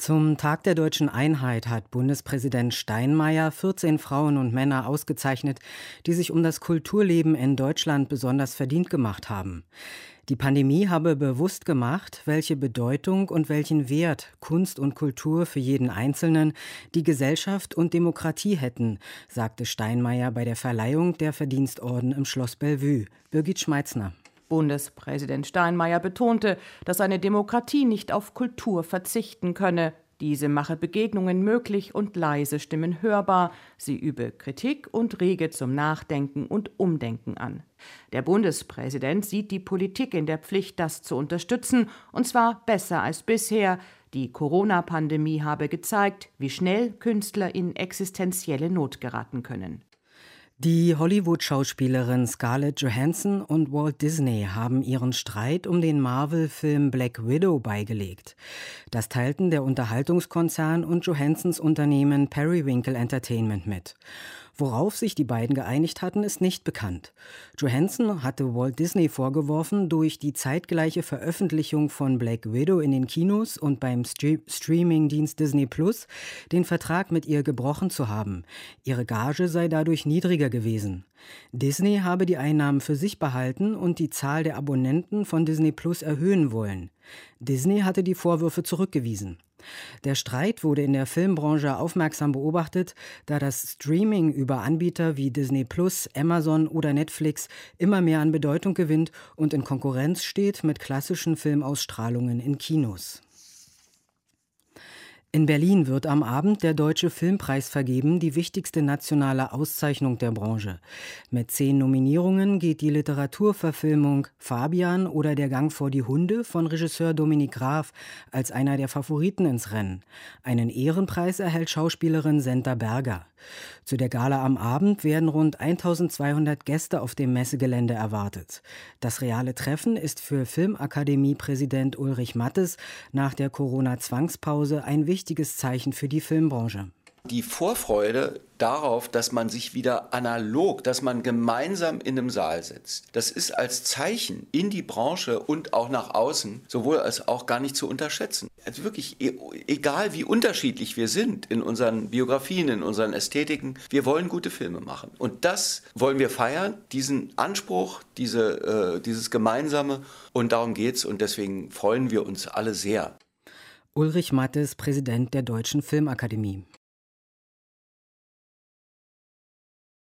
zum Tag der deutschen Einheit hat Bundespräsident Steinmeier 14 Frauen und Männer ausgezeichnet, die sich um das Kulturleben in Deutschland besonders verdient gemacht haben. Die Pandemie habe bewusst gemacht, welche Bedeutung und welchen Wert Kunst und Kultur für jeden Einzelnen, die Gesellschaft und Demokratie hätten, sagte Steinmeier bei der Verleihung der Verdienstorden im Schloss Bellevue. Birgit Schmeitzner. Bundespräsident Steinmeier betonte, dass eine Demokratie nicht auf Kultur verzichten könne. Diese mache Begegnungen möglich und leise Stimmen hörbar. Sie übe Kritik und rege zum Nachdenken und Umdenken an. Der Bundespräsident sieht die Politik in der Pflicht, das zu unterstützen, und zwar besser als bisher. Die Corona-Pandemie habe gezeigt, wie schnell Künstler in existenzielle Not geraten können. Die Hollywood-Schauspielerin Scarlett Johansson und Walt Disney haben ihren Streit um den Marvel-Film Black Widow beigelegt. Das teilten der Unterhaltungskonzern und Johanssons Unternehmen Periwinkle Entertainment mit. Worauf sich die beiden geeinigt hatten, ist nicht bekannt. Johansson hatte Walt Disney vorgeworfen, durch die zeitgleiche Veröffentlichung von Black Widow in den Kinos und beim St Streamingdienst Disney Plus den Vertrag mit ihr gebrochen zu haben. Ihre Gage sei dadurch niedriger gewesen. Disney habe die Einnahmen für sich behalten und die Zahl der Abonnenten von Disney Plus erhöhen wollen. Disney hatte die Vorwürfe zurückgewiesen. Der Streit wurde in der Filmbranche aufmerksam beobachtet, da das Streaming über Anbieter wie Disney Plus, Amazon oder Netflix immer mehr an Bedeutung gewinnt und in Konkurrenz steht mit klassischen Filmausstrahlungen in Kinos. In Berlin wird am Abend der Deutsche Filmpreis vergeben, die wichtigste nationale Auszeichnung der Branche. Mit zehn Nominierungen geht die Literaturverfilmung Fabian oder Der Gang vor die Hunde von Regisseur Dominik Graf als einer der Favoriten ins Rennen. Einen Ehrenpreis erhält Schauspielerin Senta Berger. Zu der Gala am Abend werden rund 1200 Gäste auf dem Messegelände erwartet. Das reale Treffen ist für Filmakademie-Präsident Ulrich Mattes nach der Corona-Zwangspause ein wichtiges Zeichen für die Filmbranche die Vorfreude darauf, dass man sich wieder analog, dass man gemeinsam in einem Saal sitzt. Das ist als Zeichen in die Branche und auch nach außen sowohl als auch gar nicht zu unterschätzen. Also wirklich, e, egal wie unterschiedlich wir sind in unseren Biografien, in unseren Ästhetiken, wir wollen gute Filme machen. Und das wollen wir feiern, diesen Anspruch, diese, äh, dieses Gemeinsame. Und darum geht's. Und deswegen freuen wir uns alle sehr. Ulrich Mattes, Präsident der Deutschen Filmakademie.